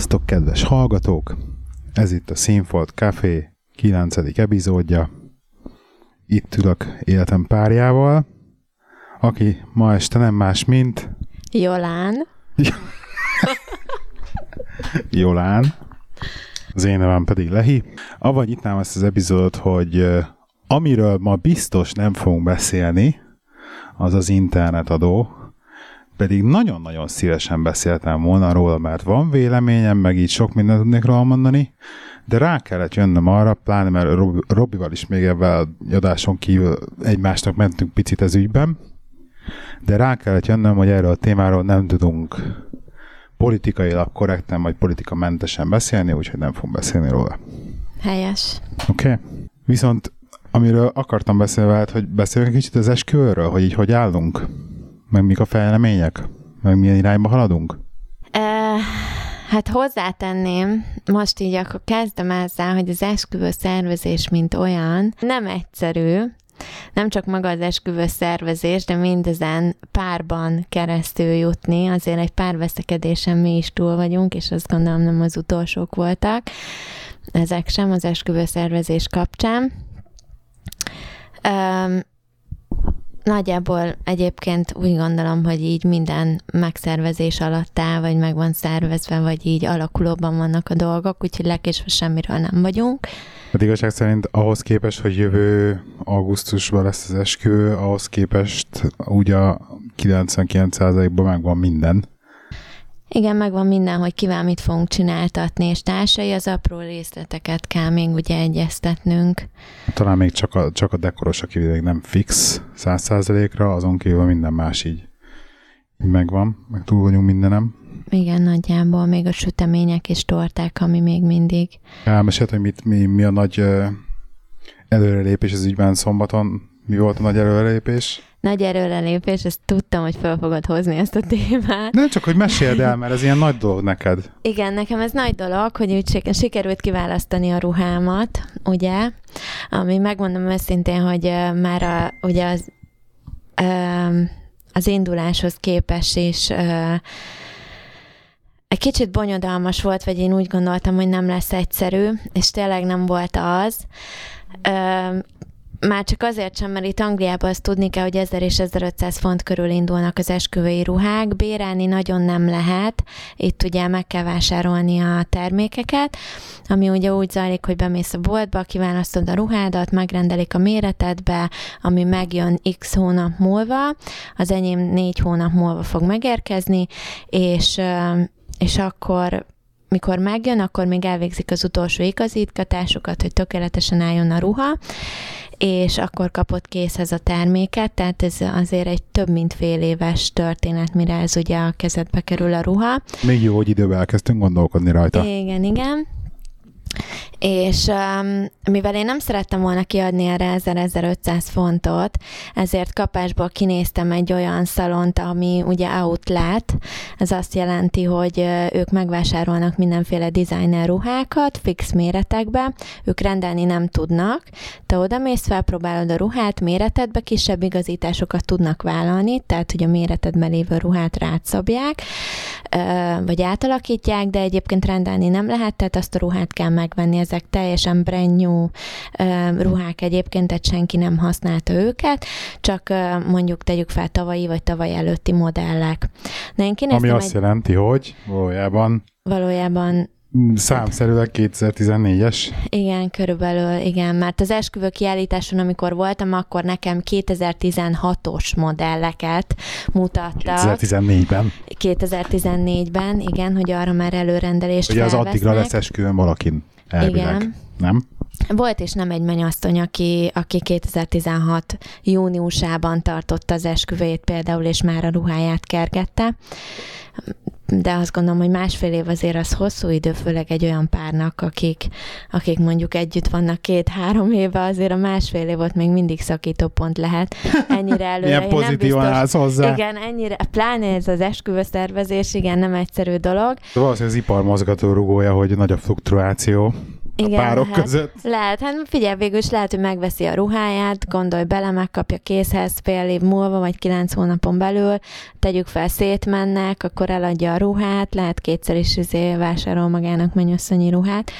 Sziasztok, kedves hallgatók! Ez itt a Színfolt Café 9. epizódja. Itt ülök életem párjával, aki ma este nem más, mint Jolán. Jolán. Az én nevem pedig Lehi. Avagy nyitnám ezt az epizódot, hogy amiről ma biztos nem fogunk beszélni, az az internetadó, pedig nagyon-nagyon szívesen beszéltem volna róla, mert van véleményem, meg így sok mindent tudnék róla mondani, de rá kellett jönnöm arra, pláne mert Rob- Robival is még ebben adáson kívül egymásnak mentünk picit ez ügyben, de rá kellett jönnöm, hogy erről a témáról nem tudunk politikailag korrekten, vagy politikamentesen beszélni, úgyhogy nem fogunk beszélni róla. Helyes. Oké? Okay? Viszont amiről akartam beszélni veled, hogy beszéljünk kicsit az esküvőről, hogy így hogy állunk, meg mik a fejlemények, meg milyen irányba haladunk. E, hát hozzátenném, most így akkor kezdem ezzel, hogy az esküvő szervezés, mint olyan, nem egyszerű, nem csak maga az esküvő szervezés, de mindezen párban keresztül jutni. Azért egy pár veszekedésen mi is túl vagyunk, és azt gondolom nem az utolsók voltak. Ezek sem az esküvő szervezés kapcsán. Um, Nagyjából egyébként úgy gondolom, hogy így minden megszervezés alatt áll, vagy meg van szervezve, vagy így alakulóban vannak a dolgok, úgyhogy legkésőbb semmiről nem vagyunk. Hát igazság szerint ahhoz képest, hogy jövő augusztusban lesz az esküvő, ahhoz képest úgy a 99%-ban megvan minden. Igen, megvan minden, hogy kivel mit fogunk csináltatni, és társai az apró részleteket kell még ugye egyeztetnünk. Talán még csak a, csak a dekoros, aki még nem fix 100%-ra, azon kívül minden más így, így megvan, meg túl vagyunk mindenem. Igen, nagyjából még a sütemények és torták, ami még mindig. Elmesélt, hogy mit, mi, mi a nagy előrelépés az ügyben szombaton? Mi volt a nagy előrelépés? Nagy előrelépés, ezt tudtam, hogy fel fogod hozni ezt a témát. Nem csak, hogy meséld el, mert ez ilyen nagy dolog neked. Igen, nekem ez nagy dolog, hogy úgy sikerült kiválasztani a ruhámat, ugye, ami megmondom őszintén, hogy már a, ugye az, az induláshoz képes is egy kicsit bonyodalmas volt, vagy én úgy gondoltam, hogy nem lesz egyszerű, és tényleg nem volt az. Már csak azért sem, mert itt Angliában azt tudni kell, hogy 1000 és 1500 font körül indulnak az esküvői ruhák, bérelni nagyon nem lehet, itt ugye meg kell vásárolni a termékeket, ami ugye úgy zajlik, hogy bemész a boltba, kiválasztod a ruhádat, megrendelik a méretedbe, ami megjön x hónap múlva, az enyém négy hónap múlva fog megérkezni, és, és akkor mikor megjön, akkor még elvégzik az utolsó igazítgatásokat, hogy tökéletesen álljon a ruha, és akkor kapott készhez a terméket, tehát ez azért egy több mint fél éves történet, mire ez ugye a kezedbe kerül a ruha. Még jó, hogy időben elkezdtünk gondolkodni rajta. Igen, igen. És um, mivel én nem szerettem volna kiadni erre 1000-1500 fontot, ezért kapásból kinéztem egy olyan szalont, ami ugye outlet, ez azt jelenti, hogy ők megvásárolnak mindenféle designer ruhákat fix méretekbe, ők rendelni nem tudnak, te oda mész, felpróbálod a ruhát, méretedbe kisebb igazításokat tudnak vállalni, tehát hogy a méretedben lévő ruhát rátszabják, vagy átalakítják, de egyébként rendelni nem lehet, tehát azt a ruhát kell megvenni, ezek teljesen brand new ruhák egyébként, tehát senki nem használta őket, csak mondjuk tegyük fel tavalyi vagy tavaly előtti modellek. Na, én Ami azt egy... jelenti, hogy valójában valójában Számszerűleg 2014-es? Igen, körülbelül, igen. Mert az esküvő kiállításon, amikor voltam, akkor nekem 2016-os modelleket mutattak. 2014-ben? 2014-ben, igen, hogy arra már előrendelést Ugye az addigra lesz esküvőn valakin, elvileg. Igen. Nem? Volt és nem egy mennyasszony, aki, aki 2016 júniusában tartotta az esküvőjét például, és már a ruháját kergette de azt gondolom, hogy másfél év azért az hosszú idő, főleg egy olyan párnak, akik, akik mondjuk együtt vannak két-három éve, azért a másfél év ott még mindig szakító pont lehet. Ennyire előre. Milyen pozitívan állsz hozzá. Igen, ennyire, pláne ez az esküvő szervezés, igen, nem egyszerű dolog. Valószínűleg az ipar mozgató rugója, hogy nagy a fluktuáció. Igen, a párok lehet, között. Lehet, hát figyelj, végül is lehet, hogy megveszi a ruháját, gondolj bele, megkapja készhez fél év múlva, vagy kilenc hónapon belül, tegyük fel, szétmennek, akkor eladja a ruhát, lehet kétszer is izé vásárol magának mennyasszonyi ruhát.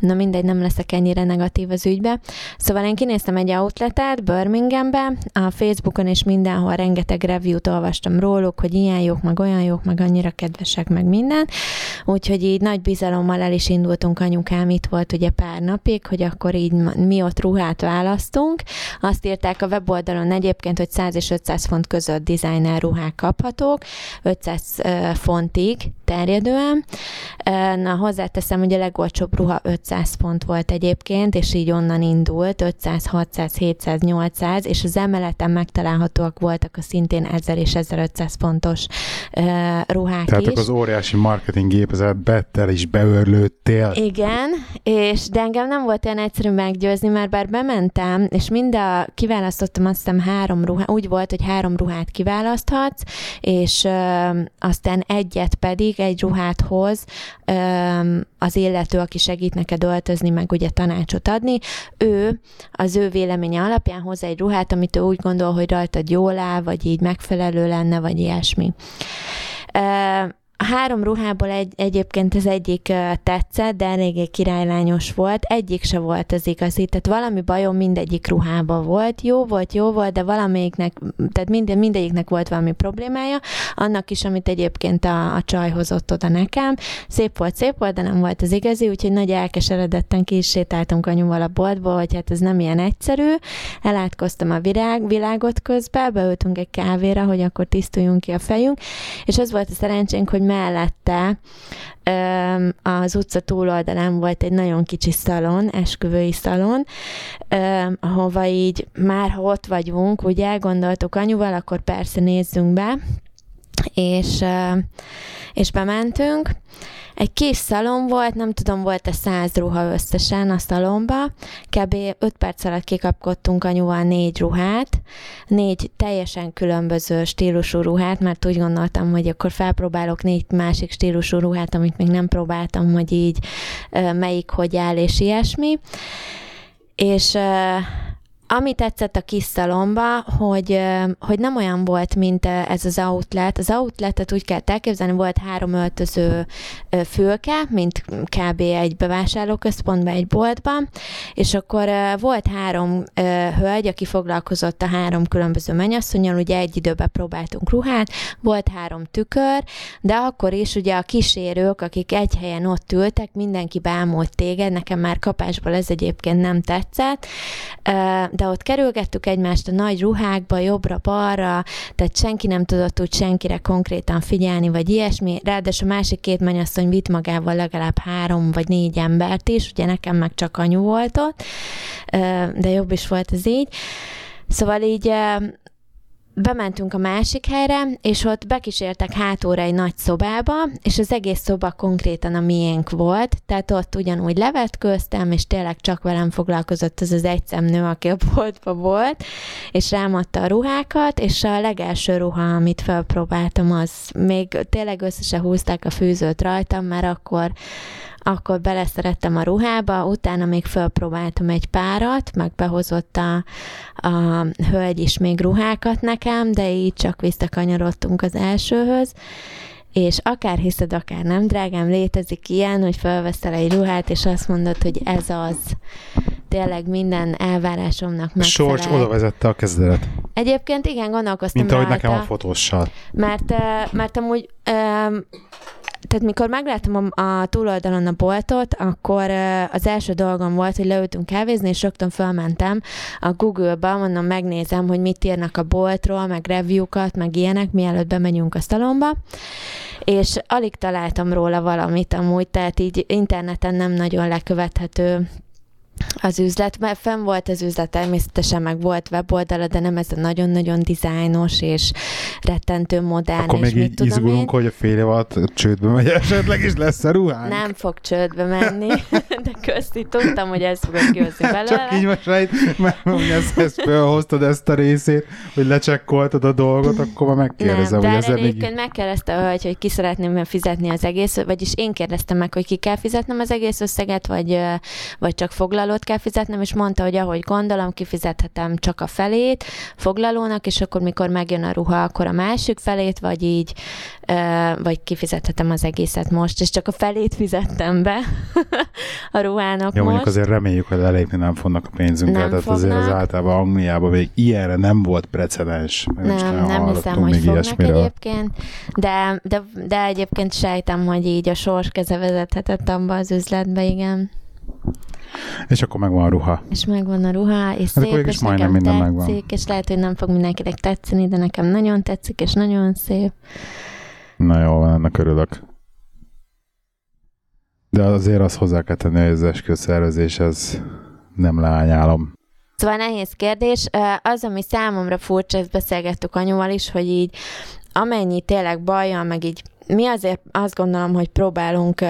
Na mindegy, nem leszek ennyire negatív az ügybe. Szóval én kinéztem egy outletet Birminghambe, a Facebookon és mindenhol rengeteg review-t olvastam róluk, hogy ilyen jók, meg olyan jók, meg annyira kedvesek, meg minden. Úgyhogy így nagy bizalommal el is indultunk anyukám, itt volt ugye pár napig, hogy akkor így mi ott ruhát választunk. Azt írták a weboldalon egyébként, hogy 100 és 500 font között designer ruhák kaphatók, 500 fontig terjedően. Na, hozzáteszem, hogy a legolcsóbb ruha 500 font volt egyébként, és így onnan indult, 500, 600, 700, 800, és az emeleten megtalálhatóak voltak a szintén 1000 és 1500 fontos ruhák Tehát is. az óriási marketing gépezet bettel is beörlődtél. Igen, és de engem nem volt olyan egyszerű meggyőzni, mert bár bementem, és mind a, kiválasztottam azt hiszem három ruhát, úgy volt, hogy három ruhát kiválaszthatsz, és ö, aztán egyet pedig, egy ruhát hoz az illető, aki segít neked öltözni, meg ugye tanácsot adni, ő az ő véleménye alapján hoz egy ruhát, amit ő úgy gondol, hogy rajtad jól áll, vagy így megfelelő lenne, vagy ilyesmi. A három ruhából egy, egyébként az egyik tetszett, de eléggé királylányos volt. Egyik se volt az igazi, tehát valami bajom mindegyik ruhában volt. Jó volt, jó volt, de valamelyiknek, tehát minden, mindegyiknek volt valami problémája. Annak is, amit egyébként a, a csaj hozott oda nekem. Szép volt, szép volt, de nem volt az igazi, úgyhogy nagy elkeseredetten ki is sétáltunk anyuval a boltba, hogy hát ez nem ilyen egyszerű. Elátkoztam a virág, világot közben, beültünk egy kávéra, hogy akkor tisztuljunk ki a fejünk, és az volt a szerencsénk, hogy mellette az utca túloldalán volt egy nagyon kicsi szalon, esküvői szalon, ahova így már ha ott vagyunk, ugye elgondoltuk anyuval, akkor persze nézzünk be, és, és bementünk, egy kis szalon volt, nem tudom, volt-e száz ruha összesen a szalomba, kb. 5 perc alatt kikapkodtunk anyuval négy ruhát, négy teljesen különböző stílusú ruhát, mert úgy gondoltam, hogy akkor felpróbálok négy másik stílusú ruhát, amit még nem próbáltam, hogy így melyik hogy áll, és ilyesmi. És ami tetszett a kis szalomba, hogy, hogy nem olyan volt, mint ez az outlet. Az outletet úgy kell elképzelni, volt három öltöző fülke, mint kb. egy bevásárlóközpontban, egy boltban, és akkor volt három hölgy, aki foglalkozott a három különböző mennyasszonyal, ugye egy időben próbáltunk ruhát, volt három tükör, de akkor is ugye a kísérők, akik egy helyen ott ültek, mindenki bámult téged, nekem már kapásból ez egyébként nem tetszett, de ott kerülgettük egymást a nagy ruhákba, jobbra-balra, tehát senki nem tudott úgy senkire konkrétan figyelni, vagy ilyesmi. Ráadásul a másik két mennyasszony vitt magával legalább három vagy négy embert is, ugye nekem meg csak anyu volt ott, de jobb is volt ez így. Szóval így bementünk a másik helyre, és ott bekísértek hátulra egy nagy szobába, és az egész szoba konkrétan a miénk volt, tehát ott ugyanúgy levetköztem, és tényleg csak velem foglalkozott az az egy szemnő, aki a boltba volt, és rámadta a ruhákat, és a legelső ruha, amit felpróbáltam, az még tényleg össze húzták a fűzőt rajtam, mert akkor akkor beleszerettem a ruhába, utána még felpróbáltam egy párat, meg behozott a, a hölgy is még ruhákat nekem, de így csak visszakanyarodtunk az elsőhöz, és akár hiszed, akár nem, drágám, létezik ilyen, hogy felveszel egy ruhát, és azt mondod, hogy ez az. Tényleg minden elvárásomnak megfelel. Sors oda vezette a kezdetet. Egyébként igen, gondolkoztam Mint ahogy rajta, nekem a fotóssal. Mert, mert amúgy tehát mikor megláttam a, a túloldalon a boltot, akkor az első dolgom volt, hogy leültünk kávézni, és rögtön felmentem a Google-ba, mondom, megnézem, hogy mit írnak a boltról, meg review-kat, meg ilyenek, mielőtt bemegyünk a szalomba, és alig találtam róla valamit amúgy, tehát így interneten nem nagyon lekövethető az üzlet, mert fenn volt az üzlet, természetesen meg volt weboldala, de nem ez a nagyon-nagyon dizájnos és rettentő modern, Akkor és még mit így tudom izgulunk, én. hogy a fél év alatt csődbe megy esetleg, és lesz a ruhánk. Nem fog csődbe menni, de közti tudtam, hogy ez fog kihozni belőle. Csak így most rejt, mert hogy ezt, ezt felhoztad ezt a részét, hogy lecsekkoltad a dolgot, akkor már megkérdezem, nem, hogy ezzel egyébként még... megkérdezte a hölgy, hogy ki szeretném fizetni az egész, vagyis én kérdeztem meg, hogy ki kell fizetnem az egész összeget, vagy, vagy csak foglalót kell fizetnem, és mondta, hogy ahogy gondolom, kifizethetem csak a felét foglalónak, és akkor mikor megjön a ruha, akkor a másik felét, vagy így, vagy kifizethetem az egészet most, és csak a felét fizettem be a ruhának mondjuk most. azért reméljük, hogy lelépni nem fognak a pénzünkkel, Nem tehát azért az fognak. általában Angliában még ilyenre nem volt precedens. Nem, nem hiszem, hogy fognak ilyesmiről. egyébként, de, de, de egyébként sejtem, hogy így a sors keze vezethetett abba az üzletbe, igen. És akkor megvan a ruha. És megvan a ruha, és Hát akkor szép, végül és majdnem nekem minden tetszik, megvan. és lehet, hogy nem fog mindenkinek tetszeni, de nekem nagyon tetszik, és nagyon szép. Na jó, van, ennek örülök. De azért azt hozzá kell tenni, hogy az esküvőszervezés, ez nem leányálom. Szóval nehéz kérdés. Az, ami számomra furcsa, ezt beszélgettük anyuval is, hogy így amennyi tényleg bajja, meg így mi azért azt gondolom, hogy próbálunk,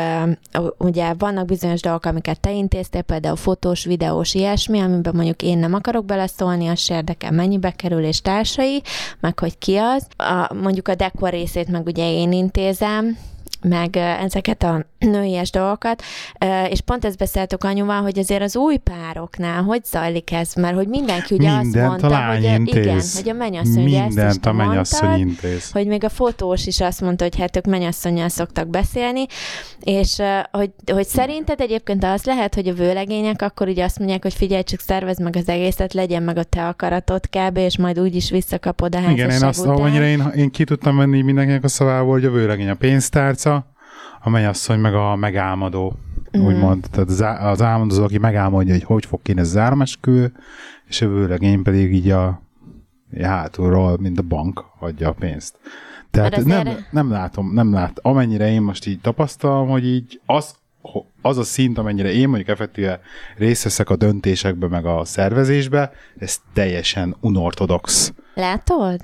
ugye vannak bizonyos dolgok, amiket te intéztél, például fotós, videós, ilyesmi, amiben mondjuk én nem akarok beleszólni, az se érdekel, mennyibe kerül és társai, meg hogy ki az. A, mondjuk a dekor részét meg ugye én intézem, meg ezeket a nőies dolgokat, és pont ezt beszéltük anyuval, hogy azért az új pároknál hogy zajlik ez, mert hogy mindenki ugye Mindent azt mondta, hogy ö, igen, intéz. hogy a mennyasszony, ugye ezt Mindent a mennyasszony mondtad, intéz. hogy még a fotós is azt mondta, hogy hát ők mennyasszonyjal szoktak beszélni, és hogy, hogy szerinted egyébként az lehet, hogy a vőlegények akkor ugye azt mondják, hogy figyelj, csak szervezd meg az egészet, legyen meg a te akaratod kb, és majd úgy is visszakapod a házasság Igen, én azt, után. amennyire én, én ki tudtam venni mindenkinek a szavából, hogy a vőlegény a pénztárca, a mennyasszony meg a megálmodó, Mhm. úgymond. Tehát az, á- az álmodozó, aki megálmodja, hogy hogy fog kéne zármeskő, és a vőlegény pedig így a hátulról, mint a bank adja a pénzt. Tehát Mert nem, azért- nem látom, nem lát, amennyire én most így tapasztalom, hogy így az, az a szint, amennyire én mondjuk effektíve részt veszek a döntésekbe, meg a szervezésbe, ez teljesen unortodox. Látod?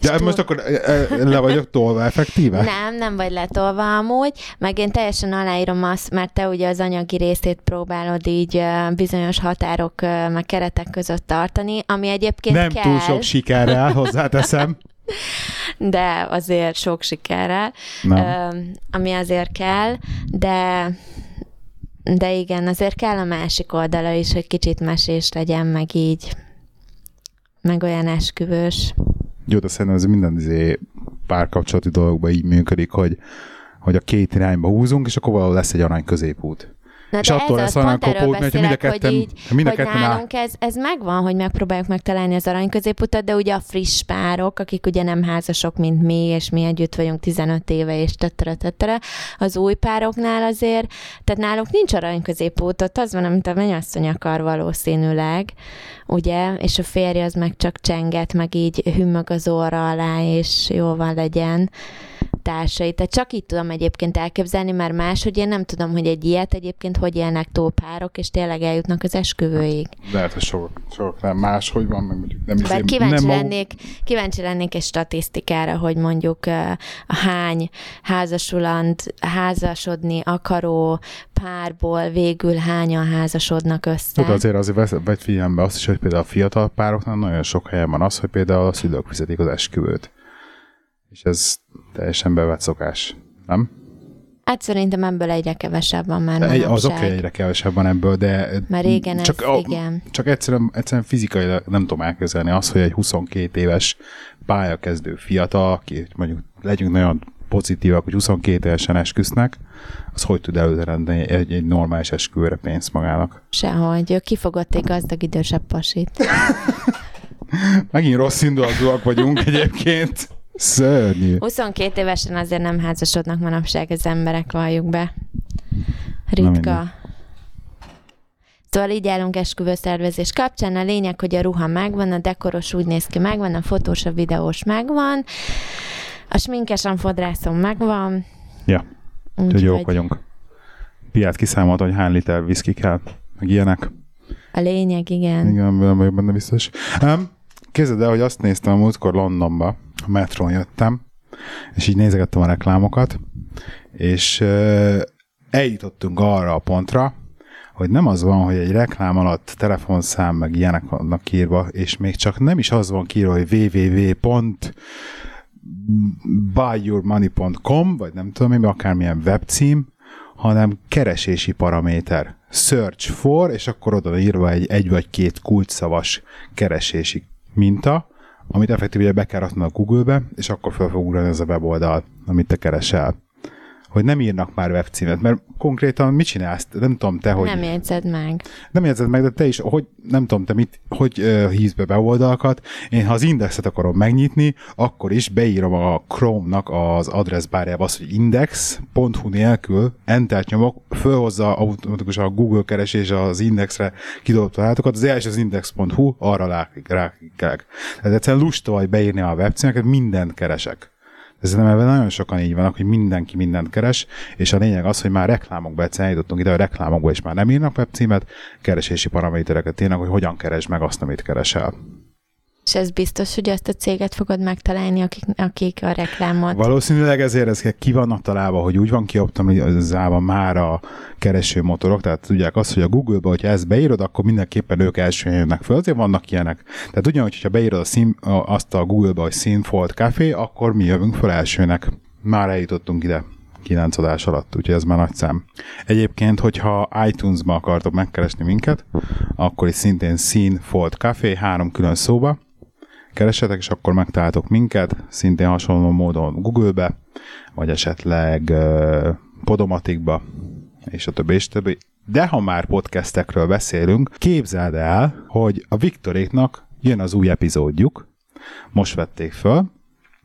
De túl- most akkor e, e, le vagyok tolva effektíve? Nem, nem vagy letolva amúgy, meg én teljesen aláírom azt, mert te ugye az anyagi részét próbálod így bizonyos határok meg keretek között tartani, ami egyébként nem kell, túl sok sikerrel, hozzáteszem. de azért sok sikerrel, Nem. ami azért kell, de de igen, azért kell a másik oldala is, hogy kicsit mesés legyen, meg így, meg olyan esküvős. Jó, de szerintem ez minden izé párkapcsolati dologban így működik, hogy, hogy a két irányba húzunk, és akkor valahol lesz egy arany középút. Na És de attól ez lesz pont erről mind a beszélek, ketten- hogy így, mind a hogy ketten áll- nálunk ez, ez megvan, hogy megpróbáljuk megtalálni az arany középutat, de ugye a friss párok, akik ugye nem házasok, mint mi, és mi együtt vagyunk 15 éve, és tetere, tetere, az új pároknál azért, tehát náluk nincs arany középút, ott az van, amit a mennyasszony akar valószínűleg, ugye, és a férj az meg csak csenget, meg így hümmög az orra alá, és jól van legyen társai. Tehát csak így tudom egyébként elképzelni, mert máshogy én nem tudom, hogy egy ilyet egyébként hogy élnek túl párok, és tényleg eljutnak az esküvőig. Lehet, hogy sok, sok nem máshogy van, meg mondjuk nem Bár izé- kíváncsi, nem maguk- lennék, kíváncsi lennék egy statisztikára, hogy mondjuk a hány házasulant, házasodni akaró párból végül hányan házasodnak össze. Tudod, azért azért vegy figyelembe azt is, hogy például a fiatal pároknál nagyon sok helyen van az, hogy például a szülők fizetik az esküvőt. És ez teljesen bevett szokás, nem? Hát szerintem ebből egyre kevesebb van már Egy, az oké, okay, egyre kevesebb van ebből, de Mert régen csak, ez, igen. csak egyszerűen, egyszerűen fizikailag nem tudom elképzelni azt, hogy egy 22 éves pályakezdő fiatal, aki mondjuk legyünk nagyon pozitívak, hogy 22 évesen esküsznek, az hogy tud előrendelni egy, egy normális esküvőre pénzt magának. Sehogy. Ő kifogott egy gazdag idősebb pasit. Megint rossz indulatúak vagyunk egyébként. Szörnyű. 22 évesen azért nem házasodnak manapság az emberek, valljuk be. Ritka. Szóval így állunk esküvőszervezés kapcsán. A lényeg, hogy a ruha megvan, a dekoros úgy néz ki megvan, a fotós, a videós megvan, a sminkesen fodrászom megvan. Ja, úgyhogy jók vagyunk. Piát kiszámolta, hogy hány liter viszki kell. meg ilyenek. A lényeg, igen. Igen, benne biztos. Um, Képzeld el, hogy azt néztem a múltkor Londonba, a metrón jöttem, és így nézegettem a reklámokat, és eljutottunk arra a pontra, hogy nem az van, hogy egy reklám alatt telefonszám, meg ilyenek vannak írva, és még csak nem is az van kiírva, hogy www.buyyourmoney.com, vagy nem tudom én, akármilyen webcím, hanem keresési paraméter. Search for, és akkor oda írva egy egy vagy két kulcsszavas keresési minta, amit effektíve be kell rakni a Google-be, és akkor fel fog ugrani ez a weboldal, amit te keresel hogy nem írnak már webcímet, mert konkrétan mit csinálsz? Nem tudom te, hogy... Nem jegyzed meg. Nem jegyzed meg, de te is, hogy nem tudom te mit, hogy uh, hívsz be beoldalakat. Én ha az indexet akarom megnyitni, akkor is beírom a Chrome-nak az adresszbárjába azt, hogy index.hu nélkül enter nyomok, fölhozza automatikusan a Google keresés az indexre kidobott találatokat, az első az index.hu, arra ráklikkelek. Tehát egyszerűen lusta vagy beírni a webcímeket, mindent keresek. Ez nem ebben nagyon sokan így vannak, hogy mindenki mindent keres, és a lényeg az, hogy már reklámokba egyszerűen eljutottunk ide, a reklámokba is már nem írnak webcímet, keresési paramétereket tényleg, hogy hogyan keresd meg azt, amit keresel. És ez biztos, hogy azt a céget fogod megtalálni, akik, akik a reklámot... Valószínűleg ezért ez ki vannak találva, hogy úgy van kioptimalizálva már a keresőmotorok, tehát tudják azt, hogy a Google-ba, hogyha ezt beírod, akkor mindenképpen ők első jönnek föl, azért vannak ilyenek. Tehát ugyanúgy, hogyha beírod a szín, azt a Google-ba, hogy Sinfold Café, akkor mi jövünk föl elsőnek. Már eljutottunk ide kilenc adás alatt, úgyhogy ez már nagy szám. Egyébként, hogyha iTunes-ba akartok megkeresni minket, akkor is szintén Scene Fold Café, három külön szóba, keresetek, és akkor megtaláltok minket, szintén hasonló módon Google-be, vagy esetleg uh, Podomatikba, és a többi, és többi. De ha már podcastekről beszélünk, képzeld el, hogy a Viktoréknak jön az új epizódjuk, most vették föl,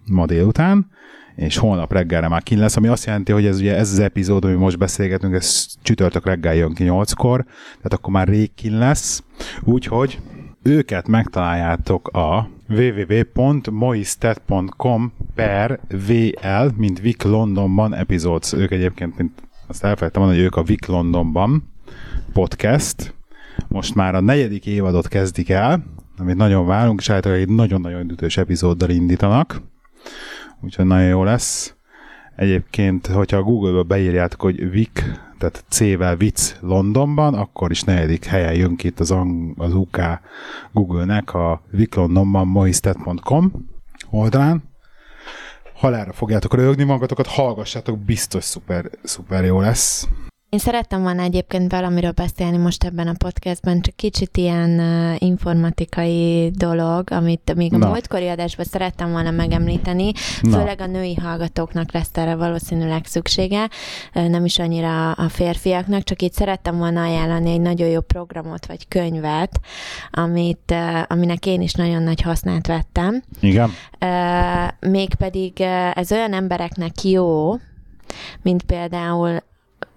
ma délután, és holnap reggelre már kin lesz, ami azt jelenti, hogy ez ugye ez az epizód, ami most beszélgetünk, ez csütörtök reggel jön ki 8-kor, tehát akkor már rég kin lesz, úgyhogy őket megtaláljátok a www.moistat.com per VL, mint Vic Londonban epizód. Ők egyébként, mint azt elfelejtem mondani, hogy ők a Vic Londonban podcast. Most már a negyedik évadot kezdik el, amit nagyon várunk, és általában egy nagyon-nagyon ütős epizóddal indítanak. Úgyhogy nagyon jó lesz. Egyébként, hogyha a Google-ba beírjátok, hogy Vic, tehát C-vel Vic Londonban, akkor is negyedik helyen jön ki itt az, az UK Google-nek a Vic Londonban moistet.com oldalán. Halára fogjátok rögni magatokat, hallgassátok, biztos szuper, szuper jó lesz. Én szerettem volna egyébként valamiről beszélni most ebben a podcastben, csak kicsit ilyen uh, informatikai dolog, amit még a Na. múltkori adásban szerettem volna megemlíteni, Na. főleg a női hallgatóknak lesz erre valószínűleg szüksége, nem is annyira a férfiaknak, csak itt szerettem volna ajánlani egy nagyon jó programot vagy könyvet, amit, uh, aminek én is nagyon nagy hasznát vettem. Igen. Uh, mégpedig uh, ez olyan embereknek jó, mint például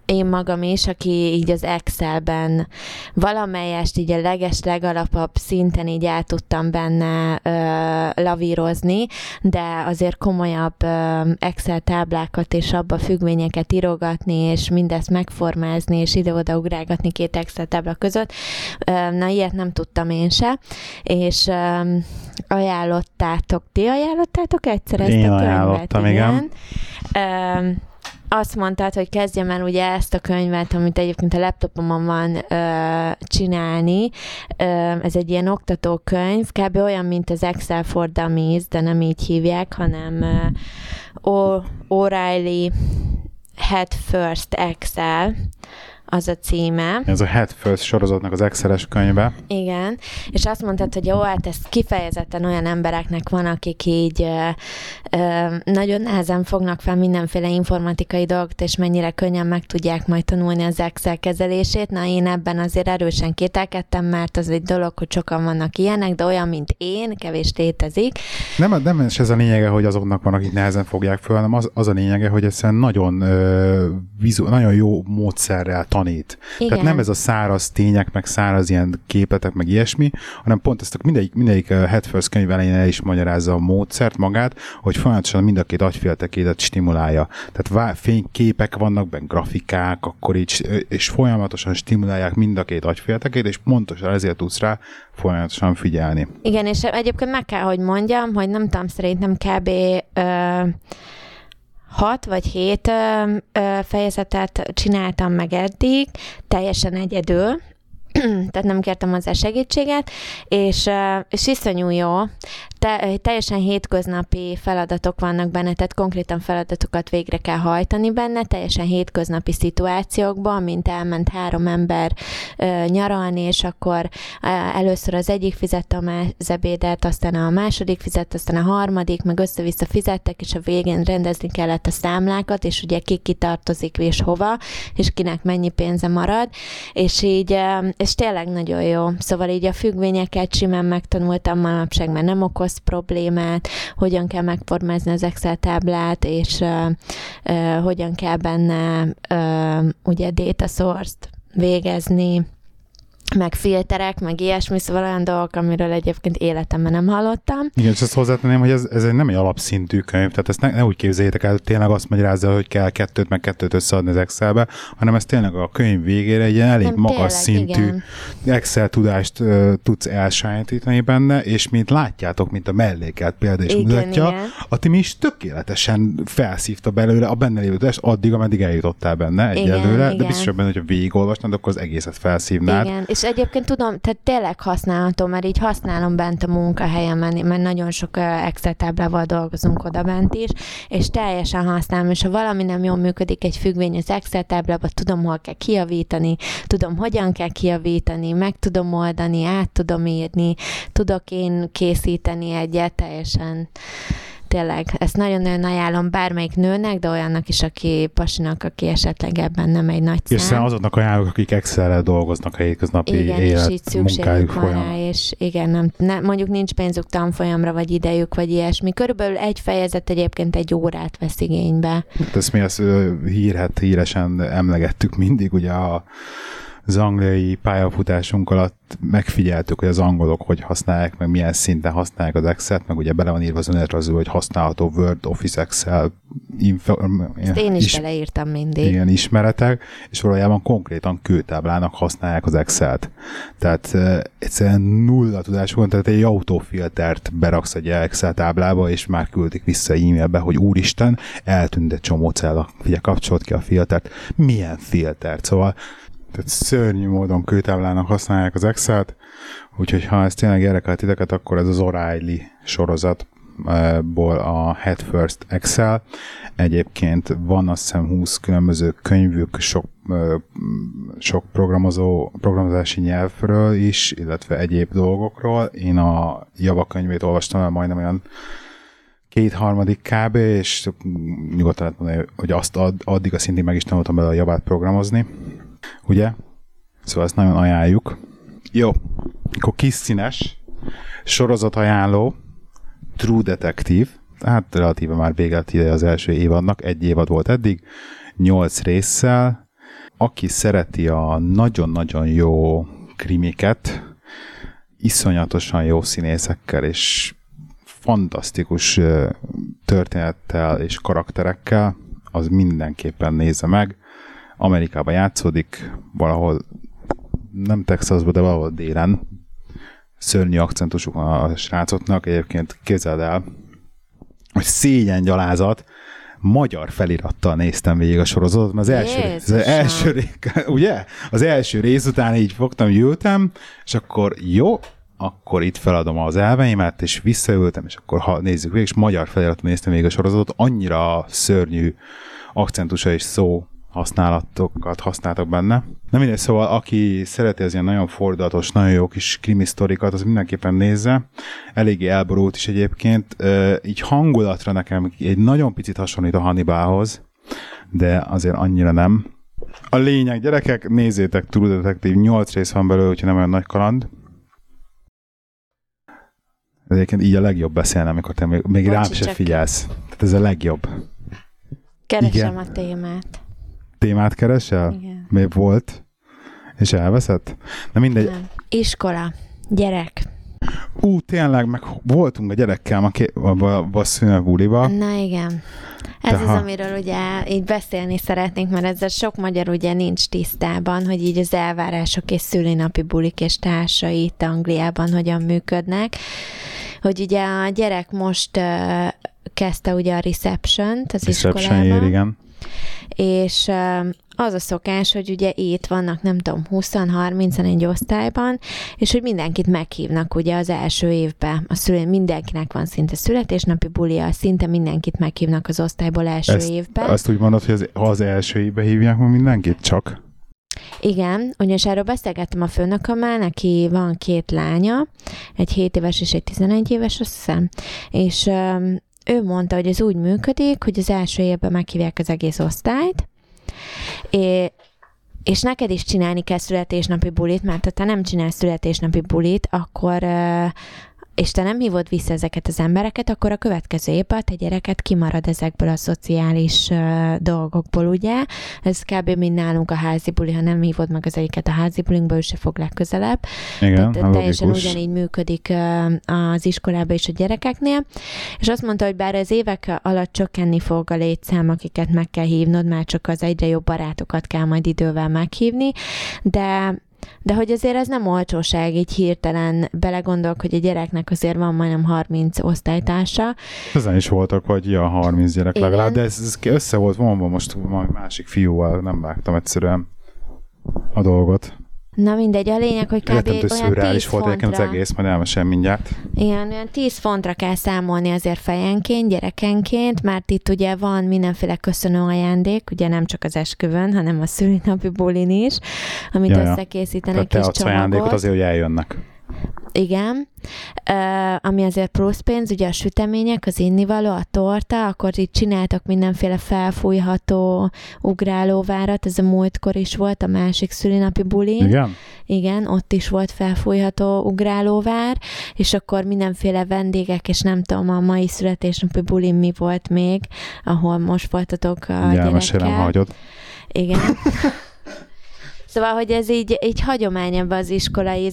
én magam is, aki így az Excelben valamelyest így a leges legalapabb szinten így el tudtam benne ö, lavírozni, de azért komolyabb ö, Excel táblákat és abba függvényeket írogatni, és mindezt megformázni, és ide-oda ugrálgatni két Excel tábla között. Ö, na, ilyet nem tudtam én se, és ö, ajánlottátok, ti ajánlottátok egyszer ezt én a könyvet? igen. igen. Ö, azt mondtad, hogy kezdjem el ugye ezt a könyvet, amit egyébként a laptopomon van ö, csinálni. Ö, ez egy ilyen oktatókönyv, kb. olyan, mint az Excel for Dummies, de nem így hívják, hanem ö, O'Reilly Head First Excel az a címe. Ez a Head First sorozatnak az Excel-es könyve. Igen, és azt mondtad, hogy jó, hát ez kifejezetten olyan embereknek van, akik így ö, ö, nagyon nehezen fognak fel mindenféle informatikai dolgot, és mennyire könnyen meg tudják majd tanulni az Excel kezelését. Na, én ebben azért erősen kételkedtem, mert az egy dolog, hogy sokan vannak ilyenek, de olyan, mint én, kevés létezik. Nem, nem ez a lényege, hogy azoknak van, akik nehezen fogják föl, hanem az, az a lényege, hogy egyszerűen nagyon vizu, nagyon jó módszerrel tanít. Igen. Tehát nem ez a száraz tények, meg száraz ilyen képletek, meg ilyesmi, hanem pont ezt a mindegyik, mindegyik Head First könyv elején el is magyarázza a módszert magát, hogy folyamatosan mind a két agyféltekédet stimulálja. Tehát fényképek vannak, benne grafikák, akkor így, és folyamatosan stimulálják mind a két agyféltekét, és pontosan ezért tudsz rá folyamatosan figyelni. Igen, és egyébként meg kell, hogy mondjam, hogy nem tudom, szerintem kb. Ö, hat vagy hét fejezetet csináltam meg eddig, teljesen egyedül, tehát nem kértem hozzá segítséget, és, és iszonyú jó. Te, teljesen hétköznapi feladatok vannak benne, tehát konkrétan feladatokat végre kell hajtani benne, teljesen hétköznapi szituációkban, mint elment három ember ö, nyaralni, és akkor ö, először az egyik fizette az ebédet, aztán a második fizet, aztán a harmadik, meg össze-vissza fizettek, és a végén rendezni kellett a számlákat, és ugye ki kitartozik és hova, és kinek mennyi pénze marad, és így, ö, és tényleg nagyon jó. Szóval így a függvényeket simán megtanultam manapság, mert nem okoz problémát, hogyan kell megformázni az Excel táblát, és uh, uh, hogyan kell benne uh, ugye data source-t végezni, meg filterek, meg ilyesmi, szóval olyan dolgok, amiről egyébként életemben nem hallottam. Igen, és ezt hozzátenném, hogy ez, ez egy nem egy alapszintű könyv, tehát ezt ne, ne úgy képzeljétek el, hogy tényleg azt magyarázza, hogy kell kettőt, meg kettőt összeadni az Excelbe, hanem ez tényleg a könyv végére egy ilyen elég nem, magas tényleg, szintű igen. Excel tudást uh, tudsz elsajátítani benne, és mint látjátok, mint a mellékelt példa is igen, mutatja, igen. a Timi is tökéletesen felszívta belőle a benne lévő tudást addig, ameddig eljutottál benne egyelőre, de biztos benne, hogyha végigolvasnád, akkor az egészet felszívnád. Igen, és egyébként tudom, tehát tényleg használható, mert így használom bent a munkahelyemen, mert nagyon sok Excel táblával dolgozunk oda bent is, és teljesen használom, és ha valami nem jól működik egy függvény az Excel táblában, tudom, hol kell kiavítani, tudom, hogyan kell kiavítani, meg tudom oldani, át tudom írni, tudok én készíteni egyet teljesen tényleg ezt nagyon-nagyon ajánlom bármelyik nőnek, de olyannak is, aki pasinak, aki esetleg ebben nem egy nagy szám. És azoknak ajánlok, akik excel dolgoznak a hétköznapi igen, élet, és így munkájuk folyam. Rá, és igen, nem, ne, mondjuk nincs pénzük tanfolyamra, vagy idejük, vagy ilyesmi. Körülbelül egy fejezet egyébként egy órát vesz igénybe. Hát ezt mi ezt hírhet, híresen emlegettük mindig, ugye a az angliai pályafutásunk alatt megfigyeltük, hogy az angolok hogy használják, meg milyen szinten használják az Excel-t, meg ugye bele van írva az önéletrajzó, hogy használható Word, Office, Excel, info, Ezt én is, is beleírtam mindig. Igen, ismeretek, és valójában konkrétan kőtáblának használják az Excel-t. Tehát uh, egyszerűen nulla tudás van, tehát egy autófiltert beraksz egy Excel táblába, és már küldik vissza e-mailbe, hogy úristen, eltűnt egy csomó cella, figyelj, kapcsolt ki a filtert. Milyen filtert? Szóval tehát szörnyű módon kőtáblának használják az Excel-t, úgyhogy ha ez tényleg érdekel titeket, akkor ez az O'Reilly sorozatból a Head First Excel. Egyébként van azt hiszem 20 különböző könyvük, sok, sok programozó, programozási nyelvről is, illetve egyéb dolgokról. Én a Java könyvét olvastam el majdnem olyan két-harmadik kb, és nyugodtan lehet mondani, hogy azt addig a szintig meg is tanultam bele a javát programozni, ugye? Szóval ezt nagyon ajánljuk. Jó, akkor kis színes, sorozat True Detective, hát relatíve már véget ide az első évadnak, egy évad volt eddig, nyolc résszel. Aki szereti a nagyon-nagyon jó krimiket, iszonyatosan jó színészekkel és fantasztikus történettel és karakterekkel, az mindenképpen nézze meg. Amerikában játszódik, valahol nem Texasban, de valahol délen. Szörnyű akcentusuk van a srácoknak, egyébként képzeld el, hogy szégyen gyalázat, magyar felirattal néztem végig a sorozatot, mert az első, az első rész, ugye? Az első rész után így fogtam, ültem, és akkor jó, akkor itt feladom az elveimet, és visszaültem, és akkor ha nézzük végig, és magyar felirattal néztem végig a sorozatot, annyira szörnyű akcentusa és szó használatokat használtak benne. Nem mindegy, szóval aki szereti az ilyen nagyon fordulatos, nagyon jó kis krimi sztorikat, az mindenképpen nézze. Eléggé elborult is egyébként. Így hangulatra nekem egy nagyon picit hasonlít a Hannibalhoz, de azért annyira nem. A lényeg, gyerekek, nézzétek True Detective, 8 rész van belőle, hogyha nem olyan nagy kaland. Egyébként így a legjobb beszélni, amikor te még, még rám se figyelsz. Tehát ez a legjobb. Keresem Igen. a témát. Témát keresel? Igen. Mi volt? És elveszett? Na mindegy. Nem. Iskola. Gyerek. Ú, tényleg, meg voltunk a gyerekkel a, a, a, a buliba. Na igen. Ez Aha. az, amiről ugye így beszélni szeretnénk, mert ezzel sok magyar ugye nincs tisztában, hogy így az elvárások és szülinapi bulik és társai itt Angliában hogyan működnek. Hogy ugye a gyerek most uh, kezdte ugye a reception-t az reception iskolában. Ér, igen. És az a szokás, hogy ugye itt vannak, nem tudom, 20-30 egy osztályban, és hogy mindenkit meghívnak ugye az első évbe. A szülő, mindenkinek van szinte születésnapi bulia, szinte mindenkit meghívnak az osztályból első Ezt, évbe. Azt úgy mondod, hogy az, ha az első évbe hívják ma mindenkit csak? Igen, ugyanis erről beszélgettem a főnökömmel, neki van két lánya, egy 7 éves és egy 11 éves, azt hiszem, és ő mondta, hogy ez úgy működik, hogy az első évben meghívják az egész osztályt, É, és neked is csinálni kell születésnapi bulit, mert ha te nem csinálsz születésnapi bulit, akkor és te nem hívod vissza ezeket az embereket, akkor a következő évben a te gyereket kimarad ezekből a szociális uh, dolgokból, ugye? Ez kb. mint nálunk a házi buli, ha nem hívod meg az egyiket a házi bulinkba, ő se fog legközelebb. Igen, Tehát teljesen ugyanígy működik uh, az iskolában és a gyerekeknél. És azt mondta, hogy bár az évek alatt csökkenni fog a létszám, akiket meg kell hívnod, már csak az egyre jobb barátokat kell majd idővel meghívni, de de hogy azért ez nem olcsóság, így hirtelen belegondolok, hogy a gyereknek azért van majdnem 30 osztálytársa. Ezen is voltak, hogy ja, 30 gyerek Igen. legalább, de ez, ez össze volt vonva most másik fiúval, nem vágtam egyszerűen a dolgot. Na mindegy, a lényeg, hogy kb. olyan 10 volt fontra. az egész, majd elmesem mindjárt. Igen, olyan 10 fontra kell számolni azért fejenként, gyerekenként, mert itt ugye van mindenféle köszönő ajándék, ugye nem csak az esküvőn, hanem a szülinapi bulin is, amit ja, összekészítenek Tehát te adsz ajándékot azért, hogy eljönnek. Igen, uh, ami azért plusz pénz, ugye a sütemények, az innivaló, a torta, akkor itt csináltak mindenféle felfújható ugrálóvárat, ez a múltkor is volt a másik szülinapi bulin. Igen? Igen, ott is volt felfújható ugrálóvár, és akkor mindenféle vendégek, és nem tudom, a mai születésnapi bulin mi volt még, ahol most voltatok a gyerekkel. hagyod. Igen. Szóval, hogy ez így, így hagyomány ebbe az iskolai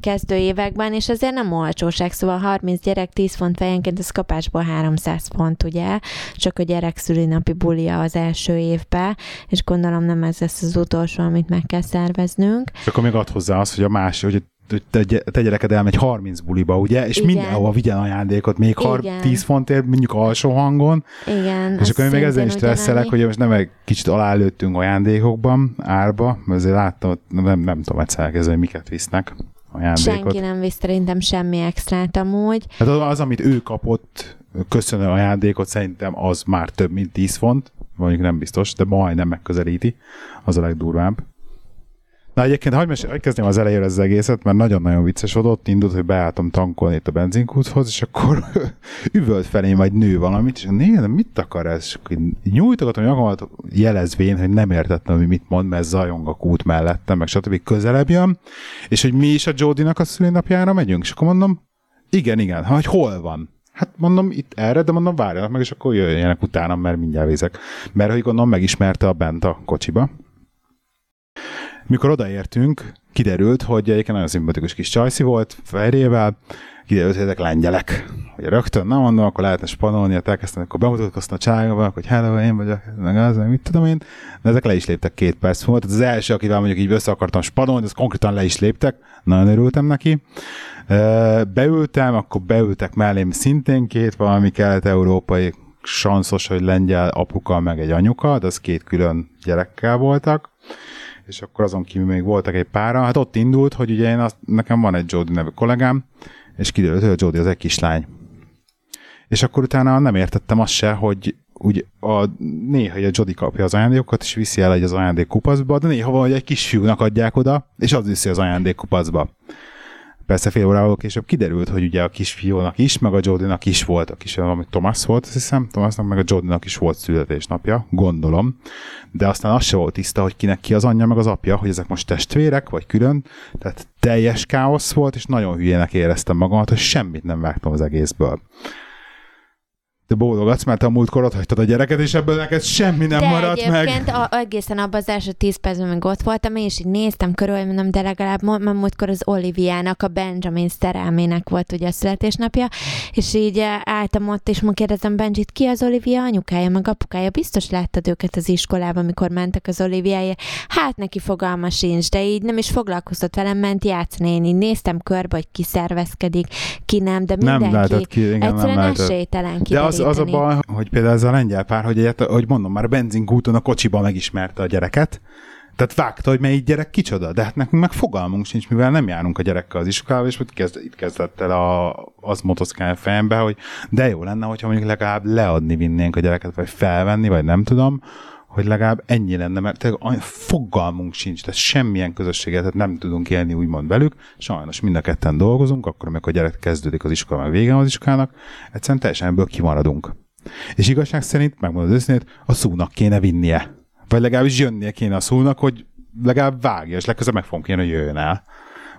kezdő években, és azért nem olcsóság. Szóval 30 gyerek 10 font fejenként, ez kapásból 300 font, ugye? Csak a gyerek szülinapi bulia az első évben, és gondolom nem ez lesz az utolsó, amit meg kell szerveznünk. És akkor még ad hozzá az, hogy a más, hogy te, te gyereked elmegy 30 buliba, ugye? És Igen. mindenhol vigyen ajándékot, még Igen. 10 fontért, mondjuk alsó hangon. Igen. És akkor még ezzel is stresszelek, hogy most nem egy kicsit alálőttünk ajándékokban, árba, mert azért láttam, nem, nem tudom egyszer hogy miket visznek ajándékot. Senki nem visz szerintem semmi extrát amúgy. Hát az, az, amit ő kapott, köszönő ajándékot, szerintem az már több, mint 10 font, mondjuk nem biztos, de majdnem megközelíti, az a legdurvább. Na egyébként hagyd, mes- hagyd kezdjem az elejére az egészet, mert nagyon-nagyon vicces volt. Ott indult, hogy beálltam tankolni itt a benzinkúthoz, és akkor üvölt felém vagy nő valamit, és nézd, mit akar ez? És nyújtogatom nyakamat jelezvén, hogy nem értettem, hogy mit mond, mert zajong a kút mellettem, meg stb. közelebb jön, és hogy mi is a Jodinak a szülinapjára megyünk, és akkor mondom, igen, igen, hogy hol van? Hát mondom, itt erre, de mondom, várjanak meg, és akkor jöjjenek utána, mert mindjárt vézek. Mert hogy gondolom, megismerte a bent a kocsiba. Mikor odaértünk, kiderült, hogy egyébként nagyon szimpatikus kis csajszi volt, fejrével, kiderült, hogy ezek lengyelek. Hogy rögtön, nem mondom, akkor lehetne spanolni, hát elkezdtem, akkor bemutatkoztam a cságával, hogy hello, én vagyok, meg az, meg mit tudom én, de ezek le is léptek két perc volt. Az első, akivel mondjuk így össze akartam spanolni, az konkrétan le is léptek, nagyon örültem neki. Beültem, akkor beültek mellém szintén két valami kelet-európai sanszos, hogy lengyel apuka, meg egy anyuka, de az két külön gyerekkel voltak és akkor azon kívül még voltak egy pára. Hát ott indult, hogy ugye én azt, nekem van egy Jody nevű kollégám, és kiderült, hogy a Jody az egy kislány. És akkor utána nem értettem azt se, hogy úgy a, néha a Jody kapja az ajándékokat, és viszi el egy az ajándékkupacba, de néha van, hogy egy kisfiúnak adják oda, és az viszi az ajándékkupacba. Persze fél órával később kiderült, hogy ugye a kisfiúnak is, meg a Jodinak is volt, a kis, ami Thomas volt, azt hiszem, Thomasnak meg a Jodinak is volt születésnapja, gondolom. De aztán az se volt tiszta, hogy kinek ki az anyja, meg az apja, hogy ezek most testvérek, vagy külön. Tehát teljes káosz volt, és nagyon hülyének éreztem magamat, hogy semmit nem vágtam az egészből. De bólogatsz, mert a múltkor ott hagytad a gyereket, és ebből neked semmi nem de maradt meg. egyébként a, egészen abban az első tíz percben, még ott voltam, és így néztem körül, mondom, de legalább mert múltkor az Oliviának, a Benjamin szerelmének volt ugye a születésnapja, és így eh, álltam ott, és ma kérdezem Benjit, ki az Olivia anyukája, meg apukája, biztos láttad őket az iskolában, amikor mentek az Oliviája. Hát neki fogalma sincs, de így nem is foglalkozott velem, ment játszani. Én így néztem körbe, hogy ki szervezkedik, ki nem, de mindenki nem lehetett ki, igen, egyszerűen nem esélytelen De az, az a baj, hogy például ez a lengyel pár, hogy, egyet, hogy mondom, már benzinkúton a kocsiba megismerte a gyereket, tehát vágta, hogy melyik gyerek kicsoda, de hát nekünk meg fogalmunk sincs, mivel nem járunk a gyerekkel az iskolába, és itt, kezd, itt kezdett el a, az motoszkál fejembe, hogy de jó lenne, hogyha mondjuk legalább leadni vinnénk a gyereket, vagy felvenni, vagy nem tudom, hogy legalább ennyi lenne, mert tényleg fogalmunk sincs, tehát semmilyen közösséget tehát nem tudunk élni úgymond velük. Sajnos mind a ketten dolgozunk, akkor amikor a gyerek kezdődik az iskola, meg vége az iskolának, egyszerűen teljesen ebből kimaradunk. És igazság szerint, megmondod őszintén, a szúnak kéne vinnie. Vagy legalábbis jönnie kéne a szúnak, hogy legalább vágja, és legközelebb meg fogom kéne, hogy jöjjön el.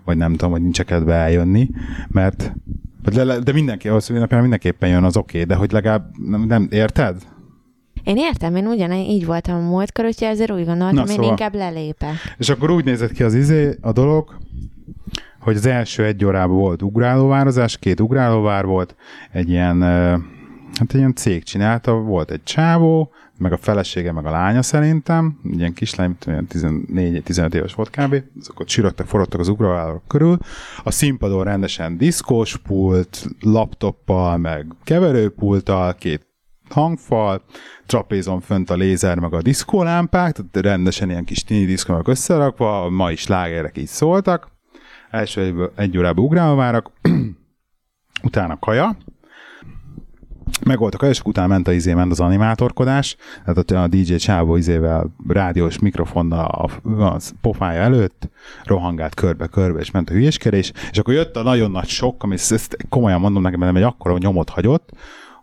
Vagy nem tudom, hogy nincs kedve eljönni, mert de, de mindenki, ahhoz mindenképpen jön, az oké, okay, de hogy legalább nem, nem érted? Én értem, én ugyanígy így voltam a múltkor, úgyhogy azért úgy gondoltam, Na, én szóval. inkább lelépek. És akkor úgy nézett ki az izé, a dolog, hogy az első egy órában volt ugrálóvározás, két ugrálóvár volt, egy ilyen, hát egy ilyen cég csinálta, volt egy csávó, meg a felesége, meg a lánya szerintem, ilyen kislány, olyan 14-15 éves volt kb. Azok ott sírottak, forogtak az ugrálóvárok körül. A színpadon rendesen diszkós pult, laptoppal, meg keverőpulttal, két hangfal, trapézon fönt a lézer, meg a diszkólámpák, tehát rendesen ilyen kis tini diszkónak összerakva, a mai slágerek így szóltak. Első egy, egy órában ugrálva várak, utána kaja, meg és utána ment a izé, ment az animátorkodás, tehát a DJ Csávó izével rádiós mikrofonnal a, a pofája előtt rohangált körbe-körbe, és ment a hülyeskedés, és akkor jött a nagyon nagy sok, ami ezt komolyan mondom nekem, nem egy akkora nyomot hagyott,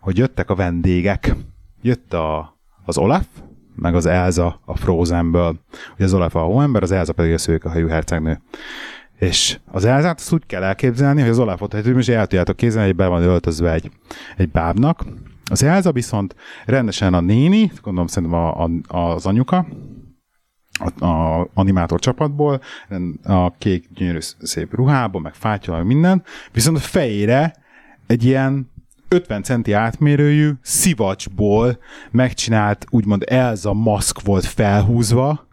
hogy jöttek a vendégek. Jött a, az Olaf, meg az Elza a Frozenből. Ugye az Olaf a hóember, az Elza pedig a szőkehajú hercegnő. És az Elzát azt úgy kell elképzelni, hogy az Olafot, hogy most el tudjátok kézelni, hogy be van öltözve egy, egy bábnak. Az Elza viszont rendesen a néni, gondolom szerintem a, a, az anyuka, a, a animátor csapatból, a kék gyönyörű szép ruhába, meg fátyol, meg minden, viszont a fejére egy ilyen 50 centi átmérőjű szivacsból megcsinált úgymond Elza maszk volt felhúzva,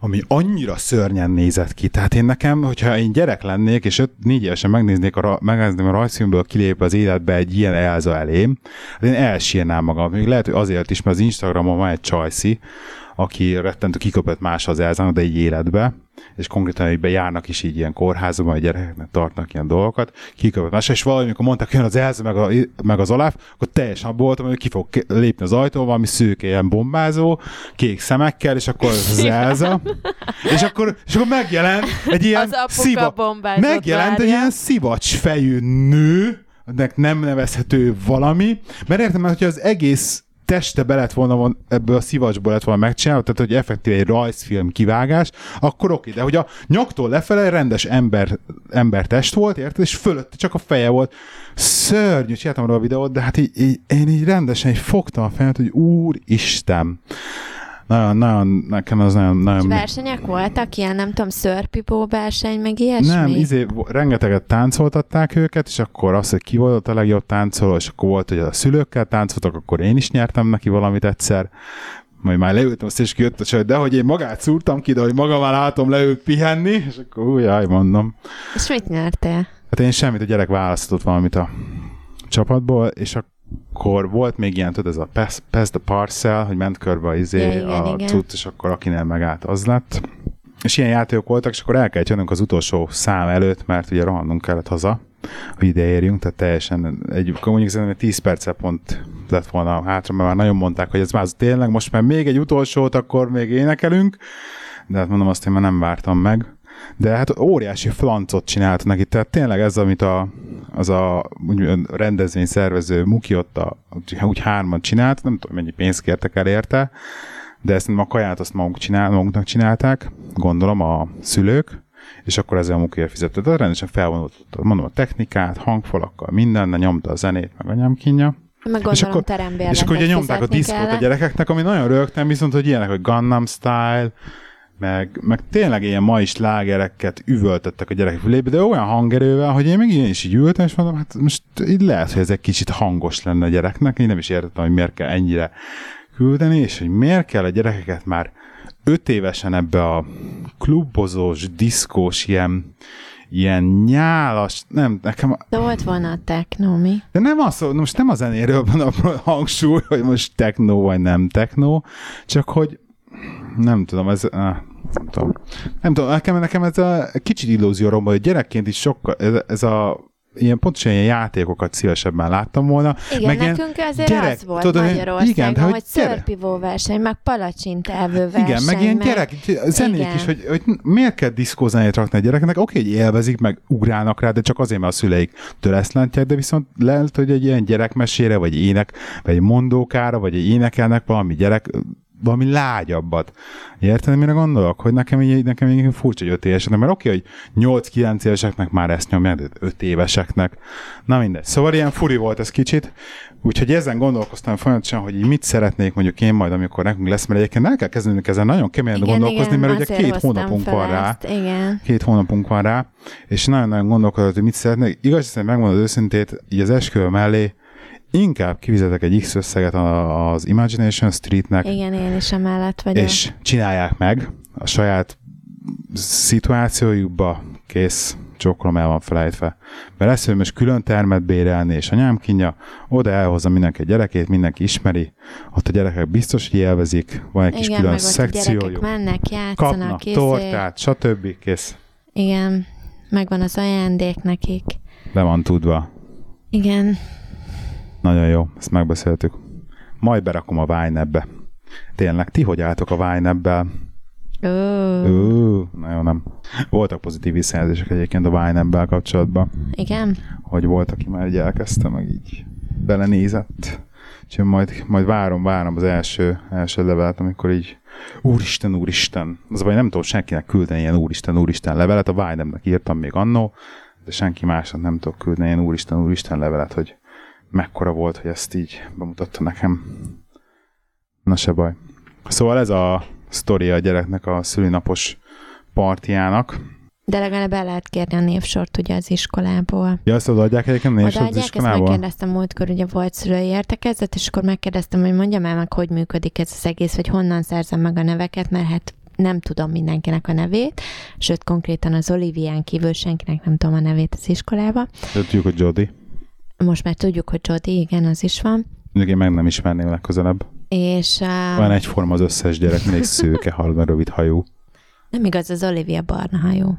ami annyira szörnyen nézett ki. Tehát én nekem, hogyha én gyerek lennék, és 5-4 évesen megnéznék a, megnézném a rajzfilmből kilép az életbe egy ilyen Elza elém, hát én elsírnám magam. Még lehet, hogy azért is, mert az Instagramon van egy csajszi, aki rettentő kiköpött más az Elzának, de egy életbe, és konkrétan hogy járnak is így ilyen kórházban, hogy gyerekeknek tartnak ilyen dolgokat, kiköpött más, és valami, amikor mondtak, jön az Elza, meg, a, meg az Olaf, akkor teljesen abból voltam, hogy ki fog lépni az ajtó, valami szőke, ilyen bombázó, kék szemekkel, és akkor az Elza, és akkor, és akkor megjelent egy ilyen sziva, megjelent várja. egy ilyen szivacs fejű nő, nem nevezhető valami, mert értem, hogy az egész teste be lett volna ebből a szivacsból lett volna megcsinálva, tehát hogy effektív egy rajzfilm kivágás, akkor oké, de hogy a nyaktól lefele rendes ember, ember test volt, érted, és fölötte csak a feje volt. Szörnyű, csináltam róla a videót, de hát így, így, én így rendesen így fogtam a fejemet, hogy úristen nagyon, nagyon, nekem az nagyon... nagyon... És versenyek voltak ilyen, nem tudom, szörpipó verseny, meg ilyesmi? Nem, izé, rengeteget táncoltatták őket, és akkor az, hogy ki volt a legjobb táncoló, és akkor volt, hogy a szülőkkel táncoltak, akkor én is nyertem neki valamit egyszer, majd már leültem, azt is kijött a csaj, de hogy én magát szúrtam ki, de hogy maga már látom leült pihenni, és akkor újjaj, mondom. És mit nyertél? Hát én semmit, a gyerek választott valamit a csapatból, és akkor akkor volt még ilyen, tudod, ez a pass, pass the parcel, hogy ment körbe izé, ja, igen, a cucc, és akkor akinél megállt, az lett. És ilyen játékok voltak, és akkor el kellett jönnünk az utolsó szám előtt, mert ugye rohannunk kellett haza, hogy ide érjünk, tehát teljesen egy, mondjuk szerintem 10 perccel pont lett volna hátra, mert már nagyon mondták, hogy ez már tényleg most már még egy utolsót, akkor még énekelünk, de hát mondom, azt én már nem vártam meg de hát óriási flancot csinált neki, tehát tényleg ez, amit a, az a úgy, rendezvény szervező Muki ott a, úgy hárman csinált, nem tudom, mennyi pénzt kértek el érte, de ezt a kaját azt maguk csinál, maguknak csinálták, gondolom a szülők, és akkor ezzel a Muki fizetett. De rendesen felvonult, mondom, a technikát, hangfalakkal, minden, nyomta a zenét, meg a nyomkinja. Meg gondolom és akkor, és akkor ugye nyomták a diszkót a gyerekeknek, ami nagyon rögtem, viszont, hogy ilyenek, hogy Gangnam Style, meg, meg tényleg ilyen mai slágereket üvöltöttek a gyerekek fülébe, de olyan hangerővel, hogy én meg ilyen is így ültem, és mondom, hát most így lehet, hogy ez egy kicsit hangos lenne a gyereknek, én nem is értettem, hogy miért kell ennyire küldeni, és hogy miért kell a gyerekeket már öt évesen ebbe a klubozós, diszkós, ilyen, ilyen nyálas, nem, nekem... De volt volna a techno, mi? De nem az, most nem a zenéről van a hangsúly, hogy most techno vagy nem techno, csak hogy nem tudom, ez, nem tudom, nem tudom, nekem, nekem ez a kicsit illúzió romba, hogy gyerekként is sokkal, ez, ez a ilyen pontosan ilyen játékokat szívesebben láttam volna. Igen, meg nekünk azért gyerek, az volt tudod, Magyarországon, igen, de hogy, hogy szörpivó verseny, meg palacsintávő verseny. Igen, meg ilyen meg... gyerek, zenék igen. is, hogy, hogy miért kell diszkózenét rakni a gyereknek, oké, hogy élvezik, meg ugrálnak rá, de csak azért, mert a szüleik ezt látják, de viszont lehet, hogy egy ilyen gyerekmesére, vagy ének, vagy egy mondókára, vagy egy énekelnek valami gyerek valami lágyabbat. Érted, mire gondolok? Hogy nekem így, nekem így furcsa, hogy 5 éveseknek, mert oké, hogy 8-9 éveseknek már ezt nyomják, de 5 éveseknek. Na mindegy. Szóval ilyen furi volt ez kicsit, úgyhogy ezen gondolkoztam folyamatosan, hogy mit szeretnék mondjuk én majd, amikor nekünk lesz, mert egyébként el kell kezdenünk ezen nagyon keményen igen, gondolkozni, igen, mert ugye két hónapunk van rá. Ezt, igen. Két hónapunk van rá, és nagyon-nagyon gondolkodott, hogy mit szeretnék. Igaz, hogy megmondod őszintét, így az esküvő mellé inkább kivizetek egy X összeget az Imagination Streetnek. Igen, én is emellett vagyok. És csinálják meg a saját szituációjukba, kész, csokrom el van felejtve. Mert lesz, hogy most külön termet bérelni, és anyám kínja, oda elhozza mindenki a gyerekét, mindenki ismeri, ott a gyerekek biztos, hogy élvezik, van egy Igen, kis külön szekciójuk. mennek, játszanak, kapnak készé. tortát, stb. Kész. Igen, megvan az ajándék nekik. Le van tudva. Igen. Nagyon jó, ezt megbeszéltük. Majd berakom a Vine-be. Tényleg, ti hogy álltok a Vine-ebbel? Ó. nagyon nem. Voltak pozitív visszajelzések egyébként a Vine kapcsolatban. Igen? Hogy volt, aki már így elkezdte, meg így belenézett. Úgyhogy majd, majd várom, várom az első, első levelet, amikor így Úristen, Úristen. Az baj, nem tudom senkinek küldeni ilyen Úristen, Úristen levelet. A Vine-nek írtam még annó, de senki másnak nem tudok küldeni ilyen Úristen, Úristen levelet, hogy mekkora volt, hogy ezt így bemutatta nekem. Na se baj. Szóval ez a sztoria a gyereknek a szülinapos partiának. De legalább el lehet kérni a névsort ugye az iskolából. Ja, azt odaadják egyébként névsort az iskolából? ezt megkérdeztem múltkor, ugye volt szülői értekezet, és akkor megkérdeztem, hogy mondjam el meg, hogy működik ez az egész, vagy honnan szerzem meg a neveket, mert hát nem tudom mindenkinek a nevét, sőt, konkrétan az Olivián kívül senkinek nem tudom a nevét az iskolába. Tudjuk, hogy Jody. Most már tudjuk, hogy Jody, igen, az is van. Még én meg nem ismerném legközelebb. És... Uh, Olyan egyforma az összes gyerek, mindig szőke, halva, rövid hajú. Nem igaz, az Olivia barna hajú.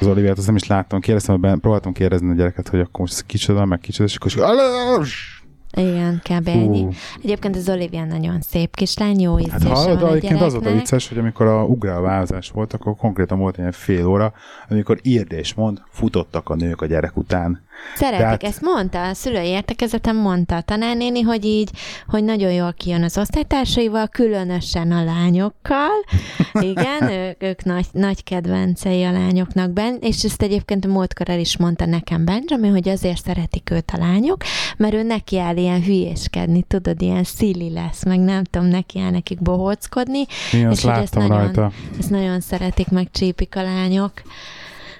Az Oliviát azt nem is láttam. Kérdeztem, próbáltam kérdezni a gyereket, hogy akkor most kicsoda, meg kicsoda, és akkor igen, kb. ennyi. Egyébként az Olivia nagyon szép kislány, jó ízlése hát hallod, van egyébként az volt a vicces, hogy amikor a ugrálvázás volt, akkor konkrétan volt egy fél óra, amikor írdés mond, futottak a nők a gyerek után. Szeretik, Tehát... ezt mondta, a szülői értekezeten mondta a tanárnéni, hogy így, hogy nagyon jól kijön az osztálytársaival, különösen a lányokkal. Igen, ők, ők nagy, nagy kedvencei a lányoknak ben, és ezt egyébként a múltkor el is mondta nekem Benjamin, hogy azért szeretik őt a lányok, mert ő neki áll ilyen hülyéskedni, tudod, ilyen szili lesz, meg nem tudom, neki áll nekik bohóckodni. Én és ezt nagyon, rajta. ezt nagyon szeretik, meg csípik a lányok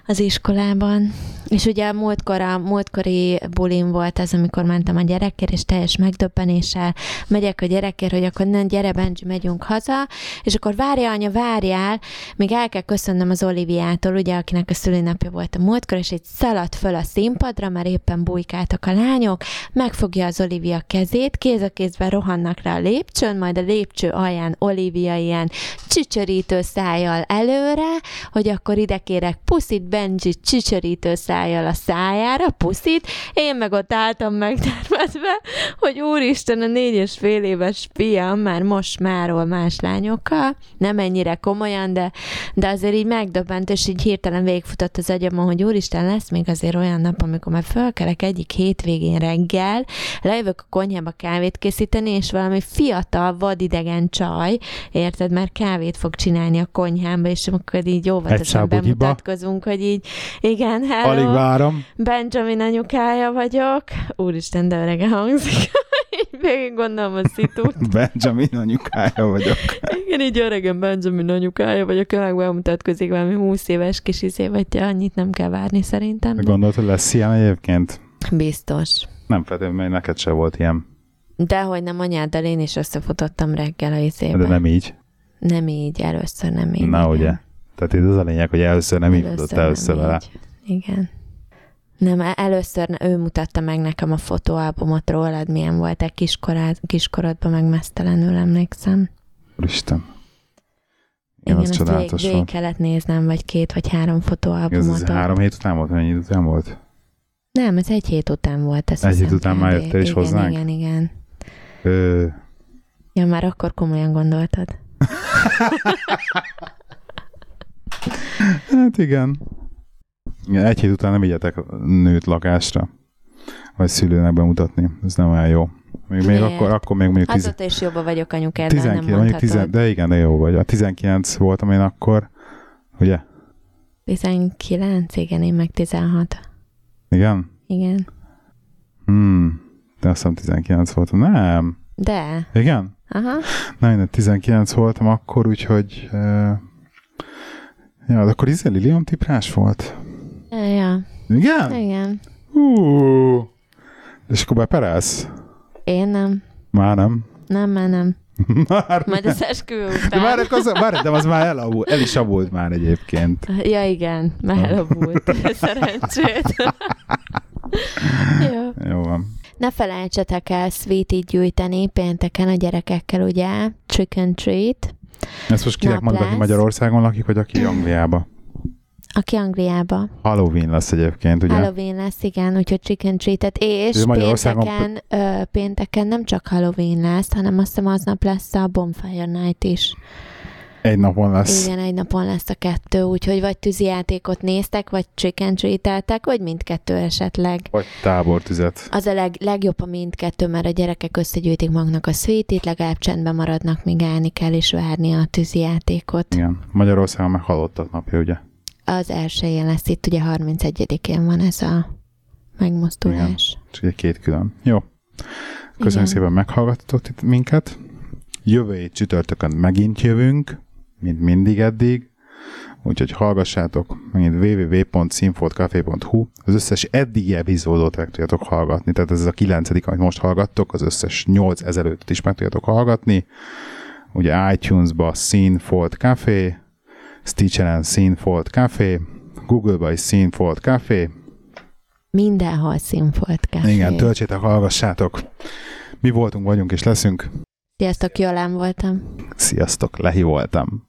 az iskolában. És ugye a múltkor, a múltkori bulim volt ez, amikor mentem a gyerekért, és teljes megdöbbenéssel megyek a gyerekért, hogy akkor nem, gyere Benji, megyünk haza, és akkor várja anya, várjál, még el kell köszönnöm az Oliviától, ugye, akinek a szülinapja volt a múltkor, és egy szaladt föl a színpadra, mert éppen bujkáltak a lányok, megfogja az Olivia kezét, kéz a kézben rohannak rá a lépcsőn, majd a lépcső alján Olivia ilyen csücsörítő szájjal előre, hogy akkor ide kérek puszit, Benji csicserítő szájjal a szájára, puszit, én meg ott álltam megtermetve, hogy úristen, a négy és fél éves fiam már most máról más lányokkal, nem ennyire komolyan, de, de azért így megdöbbent, és így hirtelen végigfutott az agyamon, hogy úristen, lesz még azért olyan nap, amikor már fölkelek egyik hétvégén reggel, lejövök a konyhába kávét készíteni, és valami fiatal, vadidegen csaj, érted, mert kávét fog csinálni a konyhámba, és akkor így óvatosan bemutatkozunk, hogy így, igen, hello, Alig várom. Benjamin anyukája vagyok. Úristen, de örege hangzik. végig gondolom a szitút. Benjamin anyukája vagyok. Igen, így öregem Benjamin anyukája vagyok, a bemutatkozik valami 20 éves kis izé, vagy annyit nem kell várni szerintem. Gondolod, hogy lesz ilyen egyébként? Biztos. Nem feltétlenül, mert neked se volt ilyen. Dehogy nem anyáddal én is összefutottam reggel a izébe. De nem így. Nem így, először nem így. Na igen. ugye. Tehát itt az a lényeg, hogy először nem így futott nem először vele. így. Igen. Nem, e- először ő mutatta meg nekem a fotóalbumot rólad, milyen volt egy kiskorád, kiskorodban, meg mesztelenül emlékszem. Úristen. Igen, az azt végig volt. kellett néznem, vagy két, vagy három Ez, fotóalbumot. ez három hét után volt, mennyi után volt? Nem, ez egy hét után volt. Azt Egy hét után már jöttél is igen, hozzánk? Igen, igen. Ö, Ja, már akkor komolyan gondoltad. hát igen. Egy hét után nem vigyetek nőt lakásra. Vagy szülőnek bemutatni. Ez nem olyan jó. Még, még akkor, akkor még mondjuk tiz, Azóta is jobban vagyok anyukáddal, nem 19, mondjuk mondhatod. 10, de igen, de jó vagy. A 19 voltam én akkor, ugye? 19, igen, én meg 16. Igen? Igen. Hmm. De azt hiszem 19 voltam. Nem. De, Igen? aha. Na, én 19 voltam akkor, úgyhogy... Uh, ja, de akkor Izzy Lilium tiprás volt. Ja, ja. Igen? igen. Hú. És akkor beperelsz? Én nem. Már nem. Nem, már nem. Már Majd nem. az esküvő De után. már, az, már, de az már elavult, el is avult már egyébként. Ja, igen, már elavult. Szerencsét. Jó. Jó van. Ne felejtsetek el sweetie gyűjteni pénteken a gyerekekkel, ugye? Trick and treat. Ezt most kinek mondod, aki. Magyarországon lakik, vagy aki Angliába? Aki Angliába. Halloween lesz egyébként, ugye? Halloween lesz, igen, úgyhogy chick and treat-et, és Magyarországon- pénteken, ö, pénteken nem csak Halloween lesz, hanem azt hiszem aznap lesz a Bonfire Night is. Egy napon lesz. Igen, egy napon lesz a kettő, úgyhogy vagy tűzijátékot néztek, vagy treat vagy mindkettő esetleg. Vagy tábortüzet. Az a leg, legjobb a mindkettő, mert a gyerekek összegyűjtik magnak a sweetit, legalább csendben maradnak, míg állni kell és várni a tűzijátékot. Igen. Magyarországon meg halottak napja, ugye? Az elsőjén lesz itt, ugye 31-én van ez a megmozdulás. És ugye két külön. Jó. Köszönjük Igen. szépen, meghallgattatok itt minket. Jövő hét csütörtökön megint jövünk, mint mindig eddig. Úgyhogy hallgassátok megint www.színfoltcafé.hu Az összes eddigi epizódot meg tudjátok hallgatni, tehát ez a kilencedik, amit most hallgattok, az összes nyolc ezelőtt is meg tudjátok hallgatni. Ugye iTunes-ba Színfolt Café, Stitcheren Színfolt Café, Google-ba is Színfolt Café, Mindenhol színfolt café. igen, töltsétek, hallgassátok. Mi voltunk, vagyunk és leszünk. Sziasztok, Jolán voltam. Sziasztok, Lehi voltam.